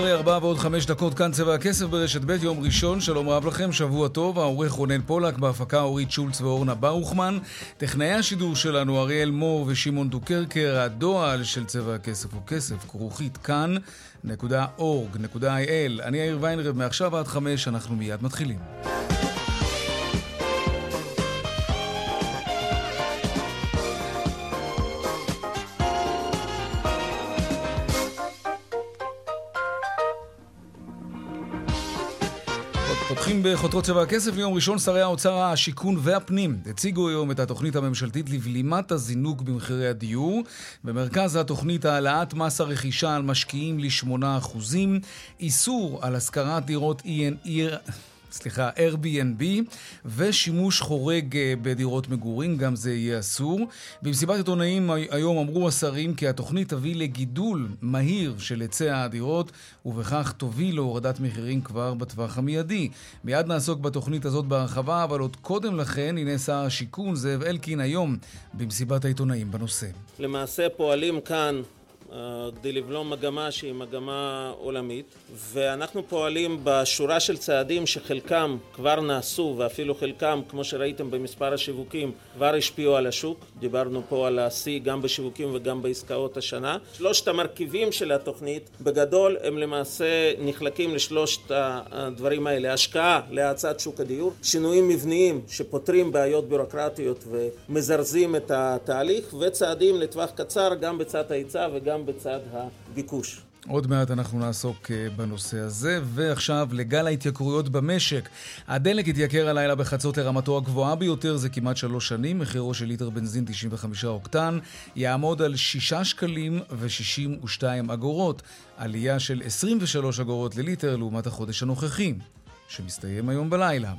אחרי ארבעה ועוד חמש דקות כאן צבע הכסף ברשת ב' יום ראשון, שלום רב לכם, שבוע טוב, העורך רונן פולק, בהפקה אורית שולץ ואורנה ברוכמן, טכנאי השידור שלנו אריאל מור ושמעון דוקרקר, הדועל של צבע הכסף הוא כסף, כרוכית כאן.org.il. אני יאיר ויינרב, מעכשיו עד חמש, אנחנו מיד מתחילים. בחותרות צבע הכסף ליום ראשון שרי האוצר, השיכון והפנים הציגו היום את התוכנית הממשלתית לבלימת הזינוק במחירי הדיור. במרכז התוכנית העלאת מס הרכישה על משקיעים ל-8%, איסור על השכרת דירות E&E... סליחה, Airbnb ושימוש חורג אה, בדירות מגורים, גם זה יהיה אסור. במסיבת עיתונאים היום אמרו השרים כי התוכנית תביא לגידול מהיר של היצע הדירות, ובכך תוביל להורדת מחירים כבר בטווח המיידי. מיד נעסוק בתוכנית הזאת בהרחבה, אבל עוד קודם לכן, הנה שר השיכון זאב אלקין היום במסיבת העיתונאים בנושא. למעשה פועלים כאן כדי לבלום מגמה שהיא מגמה עולמית ואנחנו פועלים בשורה של צעדים שחלקם כבר נעשו ואפילו חלקם כמו שראיתם במספר השיווקים כבר השפיעו על השוק. דיברנו פה על השיא גם בשיווקים וגם בעסקאות השנה. שלושת המרכיבים של התוכנית בגדול הם למעשה נחלקים לשלושת הדברים האלה. השקעה להאצת שוק הדיור שינויים מבניים שפותרים בעיות ביורוקרטיות ומזרזים את התהליך וצעדים לטווח קצר גם בצד ההיצע וגם גם בצד הביקוש. עוד מעט אנחנו נעסוק אה, בנושא הזה, ועכשיו לגל ההתייקרויות במשק. הדלק התייקר הלילה בחצות לרמתו הגבוהה ביותר זה כמעט שלוש שנים, מחירו של ליטר בנזין 95 אוקטן יעמוד על 6 שקלים ו-62 אגורות, עלייה של 23 אגורות לליטר לעומת החודש הנוכחי, שמסתיים היום בלילה.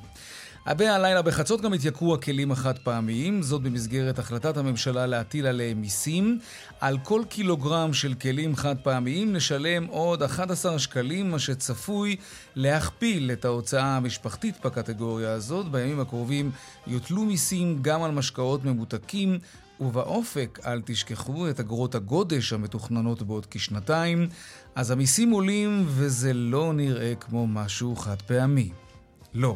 הרבה הלילה בחצות גם התייקרו הכלים החד פעמיים, זאת במסגרת החלטת הממשלה להטיל עליהם מיסים. על כל קילוגרם של כלים חד פעמיים נשלם עוד 11 שקלים, מה שצפוי להכפיל את ההוצאה המשפחתית בקטגוריה הזאת. בימים הקרובים יוטלו מיסים גם על משקאות ממותקים. ובאופק אל תשכחו את אגרות הגודש המתוכננות בעוד כשנתיים, אז המיסים עולים וזה לא נראה כמו משהו חד פעמי. לא.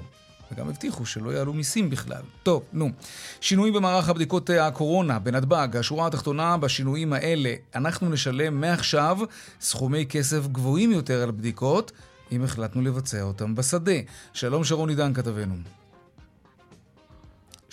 וגם הבטיחו שלא יעלו מיסים בכלל. טוב, נו. שינויים במערך הבדיקות אה, הקורונה בנתב"ג. השורה התחתונה בשינויים האלה, אנחנו נשלם מעכשיו סכומי כסף גבוהים יותר על בדיקות, אם החלטנו לבצע אותם בשדה. שלום שרון עידן כתבנו.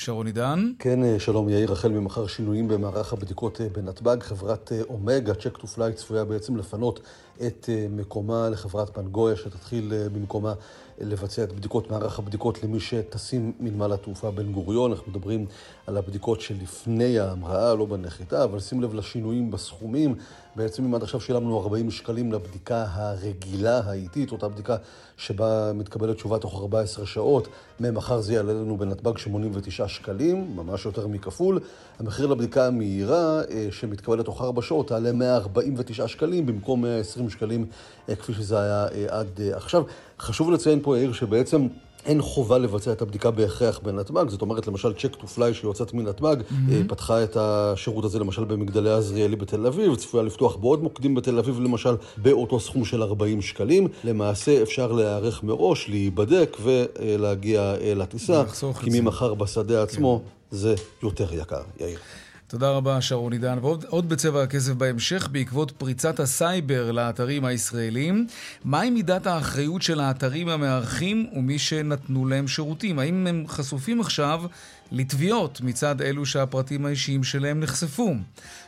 שרון עידן. כן, אה, שלום יאיר, החל ממחר שינויים במערך הבדיקות אה, בנתב"ג. חברת אומגה, צ'ק טו פליי, צפויה בעצם לפנות את מקומה לחברת פנגויה, שתתחיל במקומה לבצע את בדיקות מערך הבדיקות למי שטסים מנמל התעופה בן גוריון. אנחנו מדברים על הבדיקות שלפני ההמראה, לא בנחיתה, אבל שים לב לשינויים בסכומים. בעצם אם עד עכשיו שילמנו 40 שקלים לבדיקה הרגילה, האיטית, אותה בדיקה שבה מתקבלת תשובה תוך 14 שעות, ממחר זה יעלה לנו בנתב"ג 89 שקלים, ממש יותר מכפול. המחיר לבדיקה המהירה, אה, שמתקבלת תוך 4 שעות, תעלה 149 שקלים במקום 120 שקלים, אה, כפי שזה היה אה, עד עכשיו. חשוב לציין פה, יאיר, שבעצם... אין חובה לבצע את הבדיקה בהכרח בנתב"ג, זאת אומרת למשל צ'ק טו פליי שיוצאת מנתב"ג, mm-hmm. פתחה את השירות הזה למשל במגדלי עזריאלי בתל אביב, צפויה לפתוח בעוד מוקדים בתל אביב למשל באותו סכום של 40 שקלים. למעשה אפשר להיערך מראש, להיבדק ולהגיע אה, לטיסה, כי ממחר בשדה עצמו כן. זה יותר יקר, יאיר. תודה רבה, שרון עידן. ועוד בצבע הכסף בהמשך, בעקבות פריצת הסייבר לאתרים הישראלים, מהי מידת האחריות של האתרים המארחים ומי שנתנו להם שירותים? האם הם חשופים עכשיו לתביעות מצד אלו שהפרטים האישיים שלהם נחשפו.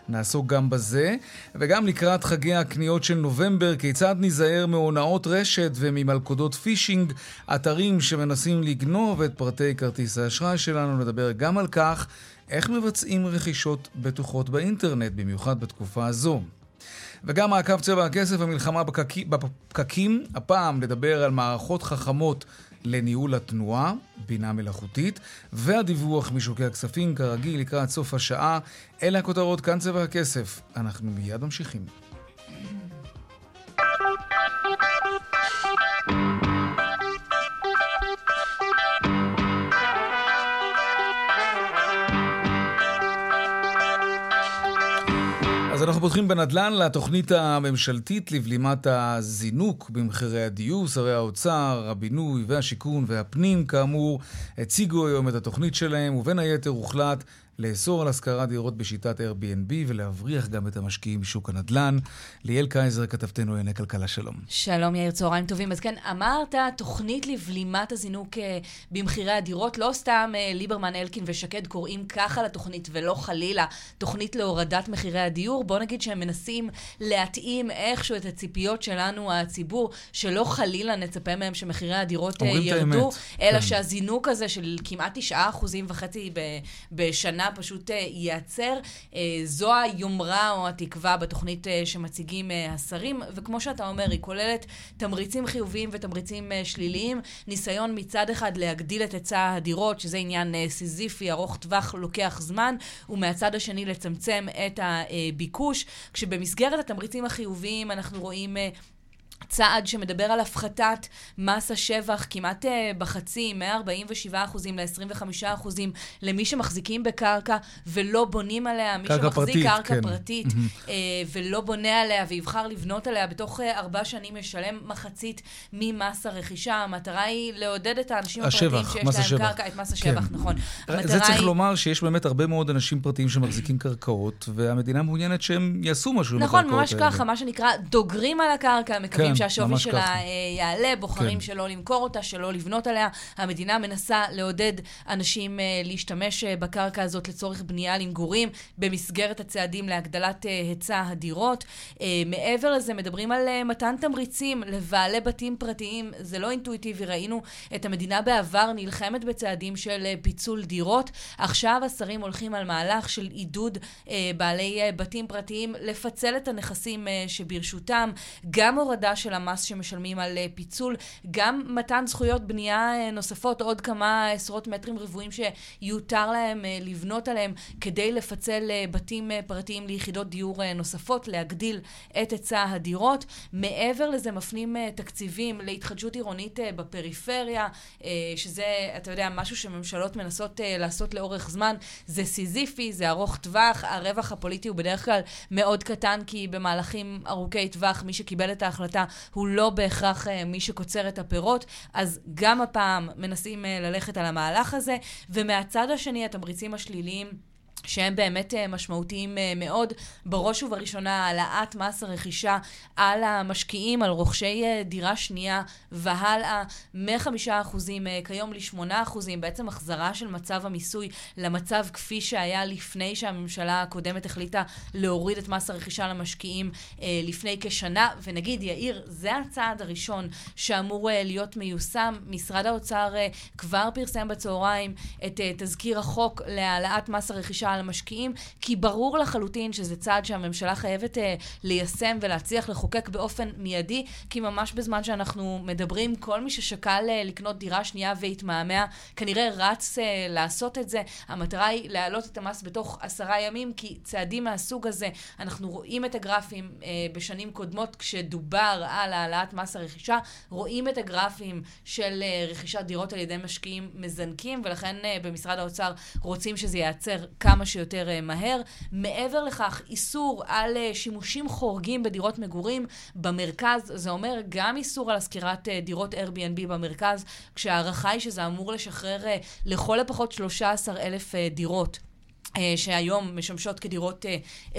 נעסוק גם בזה, וגם לקראת חגי הקניות של נובמבר, כיצד ניזהר מהונאות רשת וממלכודות פישינג, אתרים שמנסים לגנוב את פרטי כרטיס האשראי שלנו, נדבר גם על כך, איך מבצעים רכישות בטוחות באינטרנט, במיוחד בתקופה הזו. וגם מעקב צבע הכסף, המלחמה בפקקים. הפעם נדבר על מערכות חכמות לניהול התנועה, בינה מלאכותית, והדיווח משוקי הכספים, כרגיל, לקראת סוף השעה. אלה הכותרות, כאן צבע הכסף. אנחנו מיד ממשיכים. אנחנו פותחים בנדל"ן לתוכנית הממשלתית לבלימת הזינוק במחירי הדיור. שרי האוצר, הבינוי והשיכון והפנים, כאמור, הציגו היום את התוכנית שלהם, ובין היתר הוחלט לאסור על השכרת דירות בשיטת Airbnb ולהבריח גם את המשקיעים משוק הנדל"ן. ליאל קייזר, כתבתנו לענייני כלכלה, שלום. שלום יאיר, צהריים טובים. אז כן, אמרת, תוכנית לבלימת הזינוק אה, במחירי הדירות, לא סתם אה, ליברמן, אלקין ושקד קוראים ככה לתוכנית ולא חלילה תוכנית להורדת מחירי הדיור. בוא נגיד שהם מנסים להתאים איכשהו את הציפיות שלנו, הציבור, שלא חלילה נצפה מהם שמחירי הדירות אה, ירדו, אלא כן. שהזינוק הזה של כמעט 9.5% בשנה השנה פשוט אה, ייעצר. אה, זו היומרה או התקווה בתוכנית אה, שמציגים השרים, וכמו שאתה אומר, היא כוללת תמריצים חיוביים ותמריצים שליליים. ניסיון מצד אחד להגדיל את היצע הדירות, שזה עניין סיזיפי, ארוך טווח, לוקח זמן, ומהצד השני לצמצם את הביקוש. כשבמסגרת התמריצים החיוביים אנחנו רואים צעד שמדבר על הפחתת מס השבח כמעט uh, בחצי, מ-47% ל-25% למי שמחזיקים בקרקע ולא בונים עליה, מי שמחזיק פרטית, קרקע כן. פרטית uh, ולא בונה עליה ויבחר לבנות עליה, בתוך uh, ארבע שנים ישלם מחצית ממס הרכישה. המטרה היא לעודד את האנשים השבח, הפרטיים שיש להם השבח. קרקע, את מס השבח, כן. נכון. זה צריך היא... לומר שיש באמת הרבה מאוד אנשים פרטיים שמחזיקים קרקעות, והמדינה מעוניינת שהם יעשו משהו נכון, עם הקרקעות האלה. נכון, ממש ככה, מה שנקרא, דוגרים על הקרקע, מקווים כן. שהשווי שלה ככה. אה, יעלה, בוחרים כן. שלא למכור אותה, שלא לבנות עליה. המדינה מנסה לעודד אנשים אה, להשתמש אה, בקרקע הזאת לצורך בנייה למגורים, במסגרת הצעדים להגדלת היצע הדירות. מעבר לזה, מדברים על מתן תמריצים לבעלי בתים פרטיים. זה לא אינטואיטיבי, ראינו את המדינה בעבר נלחמת בצעדים של פיצול דירות. עכשיו השרים הולכים על מהלך של עידוד בעלי בתים פרטיים לפצל את הנכסים שברשותם, גם של המס שמשלמים על אה, פיצול, גם מתן זכויות בנייה אה, נוספות, עוד כמה עשרות מטרים רבועים שיותר להם אה, לבנות עליהם כדי לפצל בתים פרטיים ליחידות דיור נוספות, להגדיל את היצע הדירות. מעבר לזה מפנים תקציבים להתחדשות עירונית בפריפריה, שזה, אתה יודע, משהו שממשלות מנסות לעשות לאורך זמן. זה סיזיפי, זה ארוך טווח, הרווח הפוליטי הוא בדרך כלל מאוד קטן, כי במהלכים ארוכי טווח מי שקיבל את ההחלטה הוא לא בהכרח אה, מי שקוצר את הפירות, אז גם הפעם מנסים אה, ללכת על המהלך הזה, ומהצד השני התמריצים השליליים שהם באמת אה, משמעותיים אה, מאוד. בראש ובראשונה, העלאת מס הרכישה על המשקיעים, על רוכשי אה, דירה שנייה והלאה, מ-5% כיום ל-8%, בעצם החזרה של מצב המיסוי למצב כפי שהיה לפני שהממשלה הקודמת החליטה להוריד את מס הרכישה למשקיעים לפני כשנה. ונגיד, יאיר, זה הצעד הראשון שאמור להיות מיושם. משרד האוצר כבר פרסם בצהריים את תזכיר החוק להעלאת מס הרכישה על המשקיעים, כי ברור לחלוטין שזה צעד שהממשלה חייבת uh, ליישם ולהצליח לחוקק באופן מיידי, כי ממש בזמן שאנחנו מדברים, כל מי ששקל uh, לקנות דירה שנייה והתמהמה, כנראה רץ uh, לעשות את זה. המטרה היא להעלות את המס בתוך עשרה ימים, כי צעדים מהסוג הזה, אנחנו רואים את הגרפים uh, בשנים קודמות, כשדובר על העלאת מס הרכישה, רואים את הגרפים של uh, רכישת דירות על ידי משקיעים מזנקים, ולכן uh, במשרד האוצר רוצים שזה ייעצר כמה כמה שיותר אה, מהר. מעבר לכך, איסור על אה, שימושים חורגים בדירות מגורים במרכז, זה אומר גם איסור על השכירת אה, דירות Airbnb במרכז, כשההערכה היא שזה אמור לשחרר לכל הפחות 13,000 דירות. אה, שהיום משמשות כדירות אה,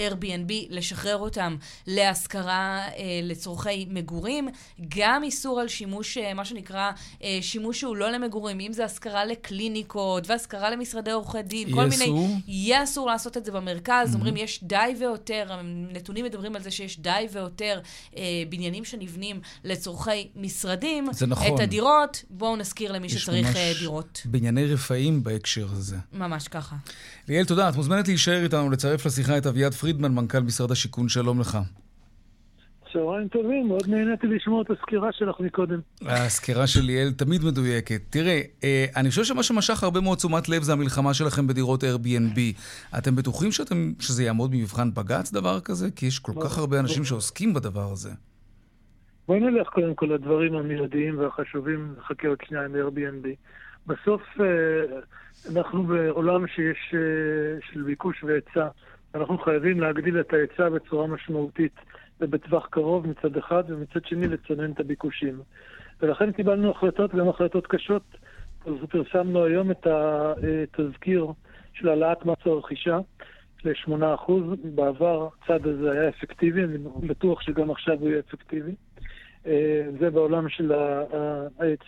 Airbnb, לשחרר אותם להשכרה אה, לצורכי מגורים. גם איסור על שימוש, מה שנקרא, שימוש שהוא לא למגורים, אם זה השכרה לקליניקות והשכרה למשרדי עורכי דין, כל מיני... יהיה אסור? יהיה אסור לעשות את זה במרכז. Mm-hmm. אומרים, יש די ויותר, נתונים מדברים על זה שיש די ויותר בניינים שנבנים לצורכי משרדים. זה נכון. את הדירות, בואו נזכיר למי שצריך דירות. בנייני רפאים בהקשר הזה. ממש ככה. ליאל, תודה. את מוזמנת להישאר איתנו, לצרף לשיחה את אביעד פרידמן, מנכ"ל משרד השיכון. שלום לך. צהריים טובים, מאוד נהניתי לשמוע את הסקירה שלך מקודם. הסקירה של ליאל תמיד מדויקת. תראה, אה, אני חושב שמה שמשך הרבה מאוד תשומת לב זה המלחמה שלכם בדירות Airbnb. אתם בטוחים שאתם, שזה יעמוד במבחן בג"ץ, דבר כזה? כי יש כל כך הרבה אנשים שעוסקים בדבר הזה. בואי נלך קודם כל לדברים המיידיים והחשובים, נחכה עוד שנייה עם Airbnb. בסוף אה, אנחנו בעולם שיש, אה, של ביקוש והיצע. אנחנו חייבים להגדיל את ההיצע בצורה משמעותית ובטווח קרוב מצד אחד, ומצד שני לצנן את הביקושים. ולכן קיבלנו החלטות, גם החלטות קשות. פרסמנו היום את התזכיר של העלאת מס הרכישה ל-8%. בעבר הצעד הזה היה אפקטיבי, אני בטוח שגם עכשיו הוא יהיה אפקטיבי. אה, זה בעולם של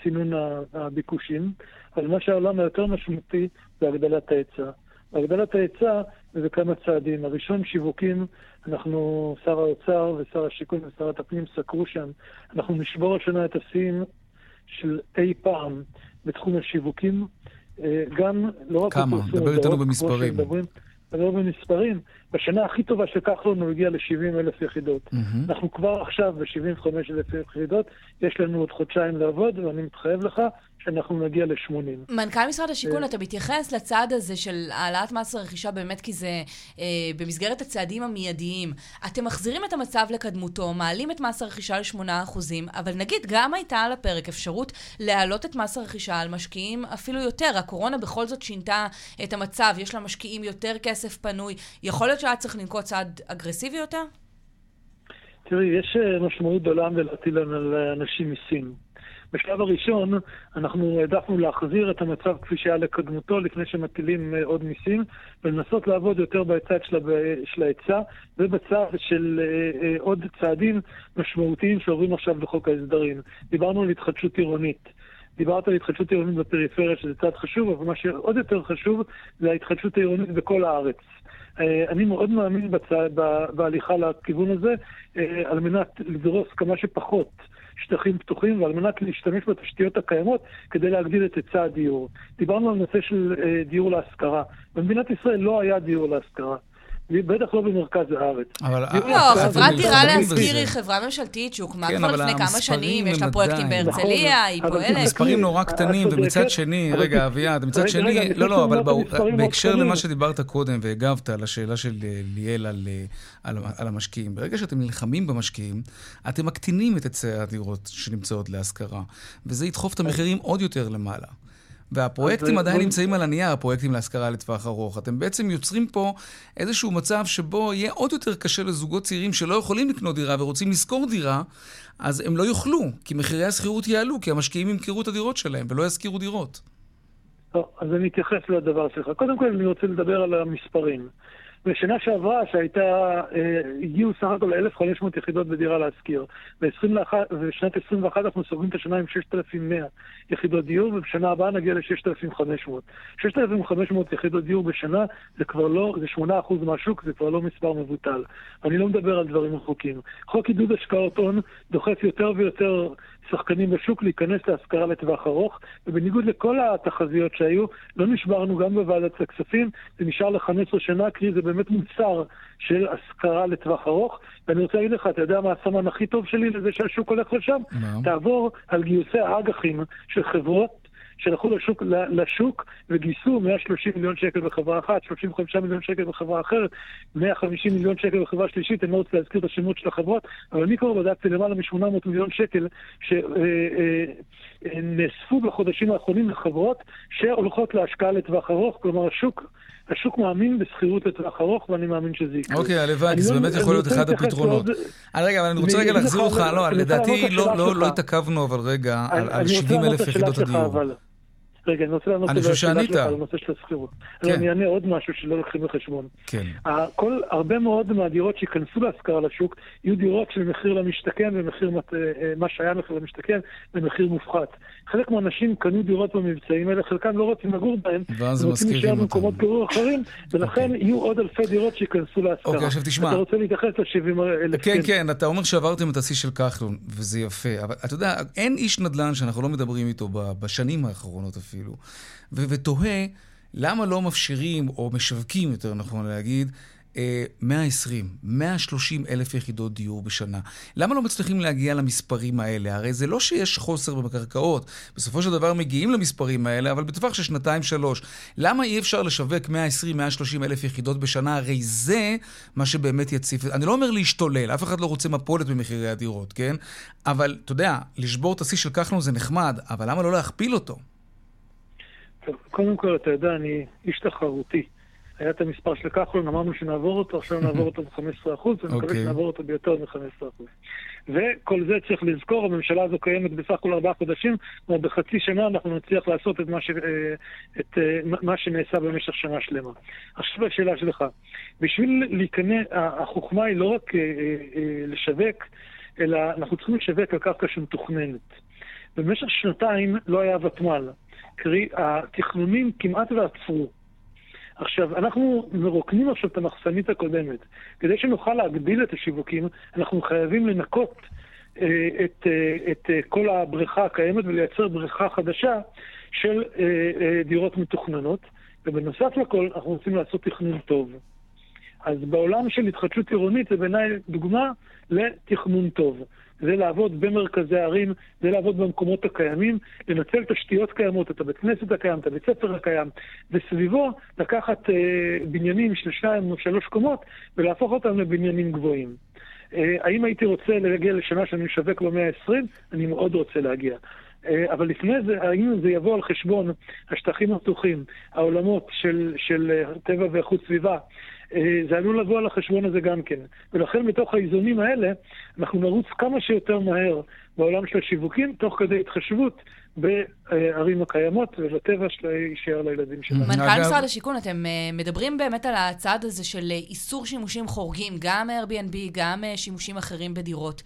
צינון הביקושים. אבל מה שהעולם היותר משמעותי זה הגדלת ההיצע. הגדלת ההיצע זה כמה צעדים. הראשון, שיווקים, אנחנו, שר האוצר ושר השיכון ושרת הפנים סקרו שם, אנחנו נשבור השנה את השיאים של אי פעם בתחום השיווקים. אה, גם, לא רק... כמה? דבר איתנו במספרים. לא במספרים, בשנה הכי טובה של כחלון הוא הגיע ל-70 אלף יחידות. Mm-hmm. אנחנו כבר עכשיו ב-75 אלף יחידות, יש לנו עוד חודשיים לעבוד, ואני מתחייב לך שאנחנו נגיע ל-80. מנכ"ל משרד השיכון, אתה מתייחס לצעד הזה של העלאת מס הרכישה באמת כי זה אה, במסגרת הצעדים המיידיים. אתם מחזירים את המצב לקדמותו, מעלים את מס הרכישה ל-8%, אבל נגיד, גם הייתה על הפרק אפשרות להעלות את מס הרכישה על משקיעים אפילו יותר. הקורונה בכל זאת שינתה את המצב, יש למשקיעים יותר כסף פנוי. יכול להיות שהיה צריך לנקוט צעד אגרסיבי יותר? תראי, יש אה, משמעות גדולה בלהטיל על אנשים מיסים. בשלב הראשון אנחנו העדפנו להחזיר את המצב כפי שהיה לקדמותו לפני שמטילים אה, עוד מיסים ולנסות לעבוד יותר בצד של ההיצע ובצד של אה, עוד צעדים משמעותיים שעוברים עכשיו בחוק ההסדרים. דיברנו על התחדשות עירונית. דיברת על התחדשות עירונית בפריפריה, שזה צעד חשוב, אבל מה שעוד יותר חשוב זה ההתחדשות העירונית בכל הארץ. אני מאוד מאמין בצע... בהליכה לכיוון הזה, על מנת לדרוס כמה שפחות שטחים פתוחים ועל מנת להשתמש בתשתיות הקיימות כדי להגדיל את היצע הדיור. דיברנו על נושא של אה, דיור להשכרה. במדינת ישראל לא היה דיור להשכרה. בטח לא במרכז הארץ. אבל... לא, חברת דירה להשכיר היא חברה ממשלתית שהוקמה כן, כבר לפני כמה שנים, יש לה פרויקטים בהרצליה, היא פועלת. המספרים נורא קטנים, ומצד שני, רגע, אביעד, מצד שני, לא, לא, אבל בהקשר למה שדיברת קודם והגבת על השאלה של אה, ליאל אה, על המשקיעים, ברגע שאתם נלחמים במשקיעים, אתם מקטינים את היצעי הדירות שנמצאות להשכרה, וזה ידחוף את המחירים עוד יותר למעלה. והפרויקטים עדיין נמצאים על הנייר, הפרויקטים להשכרה לטווח ארוך. אתם בעצם יוצרים פה איזשהו מצב שבו יהיה עוד יותר קשה לזוגות צעירים שלא יכולים לקנות דירה ורוצים לשכור דירה, אז הם לא יוכלו, כי מחירי השכירות יעלו, כי המשקיעים ימכרו את הדירות שלהם ולא ישכירו דירות. טוב, אז אני אתייחס לדבר שלך. קודם כל אני רוצה לדבר על המספרים. בשנה שעברה, שהייתה, אה, הגיעו סך הכל 1,500 יחידות בדירה להשכיר. ובשנת 21 אנחנו סוגרים את השנה עם 6,100 יחידות דיור, ובשנה הבאה נגיע ל-6,500. 6,500 יחידות דיור בשנה זה כבר לא, זה 8% מהשוק, זה כבר לא מספר מבוטל. אני לא מדבר על דברים רחוקים. חוק עידוד השקעות הון דוחף יותר ויותר שחקנים בשוק להיכנס להשכרה לטווח ארוך, ובניגוד לכל התחזיות שהיו, לא נשברנו גם בוועדת הכספים, זה נשאר ל-15 שנה, כי זה באמת מוצר של השכרה לטווח ארוך. ואני רוצה להגיד לך, אתה יודע מה הסמן הכי טוב שלי לזה שהשוק הולך לשם? No. תעבור על גיוסי האג"חים של חברות שהלכו לשוק, לשוק וגייסו 130 מיליון שקל בחברה אחת, 35 מיליון שקל בחברה אחרת, 150 מיליון שקל בחברה שלישית, אני לא רוצה להזכיר את השמות של החברות, אבל אני כבר בדקתי למעלה מ-800 מיליון שקל שנאספו אה, אה, בחודשים האחרונים לחברות שהולכות להשקעה לטווח ארוך, כלומר השוק... השוק מאמין בשכירות לטווח ארוך, ואני מאמין שזה יקרה. אוקיי, הלוואי, כי זה לא באמת יכול להיות אחד הפתרונות. רגע, אבל אני רוצה רגע להחזיר אותך, לא, לדעתי לא, לא התעכבנו אבל רגע על 70 אלף יחידות הדיור. רגע, אני רוצה לענות שלך על הנושא של השכירות. כן. אני אענה עוד משהו שלא לוקחים בחשבון. כן. כל, הרבה מאוד מהדירות שייכנסו להשכרה לשוק, יהיו דירות של מחיר למשתכן ומחיר, אה, אה, מה שהיה מחיר למשתכן, במחיר מופחת. חלק מהאנשים קנו דירות במבצעים האלה, חלקם לא רוצים לגור בהם, ואז הם רוצים להישאר במקומות גירור אחרים, ולכן okay. אוקיי. יהיו עוד אלפי דירות שייכנסו להשכרה. אוקיי, okay, עכשיו תשמע. אתה רוצה להתייחס ל-70 אלף? כן, כן, אתה אומר שעברתם את השיא של כחלון, וזה יפה, אבל אתה יודע, אין איש נדל"ן שאנחנו לא מדברים איתו בשנים האחרונות אפילו, ותוהה למה לא מפשירים, או משווקים, יותר נכון להגיד, 120, אה, 130 אלף יחידות דיור בשנה. למה לא מצליחים להגיע למספרים האלה? הרי זה לא שיש חוסר בקרקעות. בסופו של דבר מגיעים למספרים האלה, אבל בטווח של שנתיים-שלוש. למה אי אפשר לשווק 120, 130 אלף יחידות בשנה? הרי זה מה שבאמת יציף. אני לא אומר להשתולל, אף אחד לא רוצה מפולת במחירי הדירות, כן? אבל, אתה יודע, לשבור את השיא של כחלון זה נחמד, אבל למה לא להכפיל אותו? טוב, קודם כל, אתה יודע, אני איש תחרותי. היה את המספר של כחלון, אמרנו שנעבור אותו, עכשיו נעבור אותו ב-15%, ואני מקווה אוקיי. שנעבור אותו ביותר מ-15%. וכל זה צריך לזכור, הממשלה הזו קיימת בסך הכל ארבעה חודשים, כלומר בחצי שנה אנחנו נצליח לעשות את מה, ש... אה, את אה, מה שנעשה במשך שנה שלמה. עכשיו השאלה שלך, בשביל להיכנס, החוכמה היא לא רק אה, לשווק, אלא אנחנו צריכים לשווק על קרקע שמתוכננת. במשך שנתיים לא היה ותמ"ל, קרי התכנונים כמעט ועצרו. עכשיו, אנחנו מרוקנים עכשיו את המחסנית הקודמת. כדי שנוכל להגדיל את השיווקים, אנחנו חייבים לנקות אה, את, אה, את אה, כל הבריכה הקיימת ולייצר בריכה חדשה של אה, אה, דירות מתוכננות. ובנוסף לכל, אנחנו רוצים לעשות תכנון טוב. אז בעולם של התחדשות עירונית זה בעיניי דוגמה לתכנון טוב. זה לעבוד במרכזי הערים, זה לעבוד במקומות הקיימים, לנצל תשתיות קיימות, את הבית כנסת הקיים, את הבית ספר הקיים, וסביבו לקחת אה, בניינים של שניים או שלוש קומות ולהפוך אותם לבניינים גבוהים. אה, האם הייתי רוצה להגיע לשנה שאני משווק במאה ה-20? אני מאוד רוצה להגיע. אה, אבל לפני זה, האם זה יבוא על חשבון השטחים הפתוחים, העולמות של, של אה, טבע ואיכות סביבה, אה, זה עלול לבוא על החשבון הזה גם כן. ולכן בתוך האיזונים האלה, אנחנו נרוץ כמה שיותר מהר בעולם של השיווקים, תוך כדי התחשבות בערים הקיימות ולטבע שיישאר לילדים שלנו. מנכ"ל משרד השיכון, אתם אה, מדברים באמת על הצעד הזה של איסור שימושים חורגים, גם Airbnb, גם אה, שימושים אחרים בדירות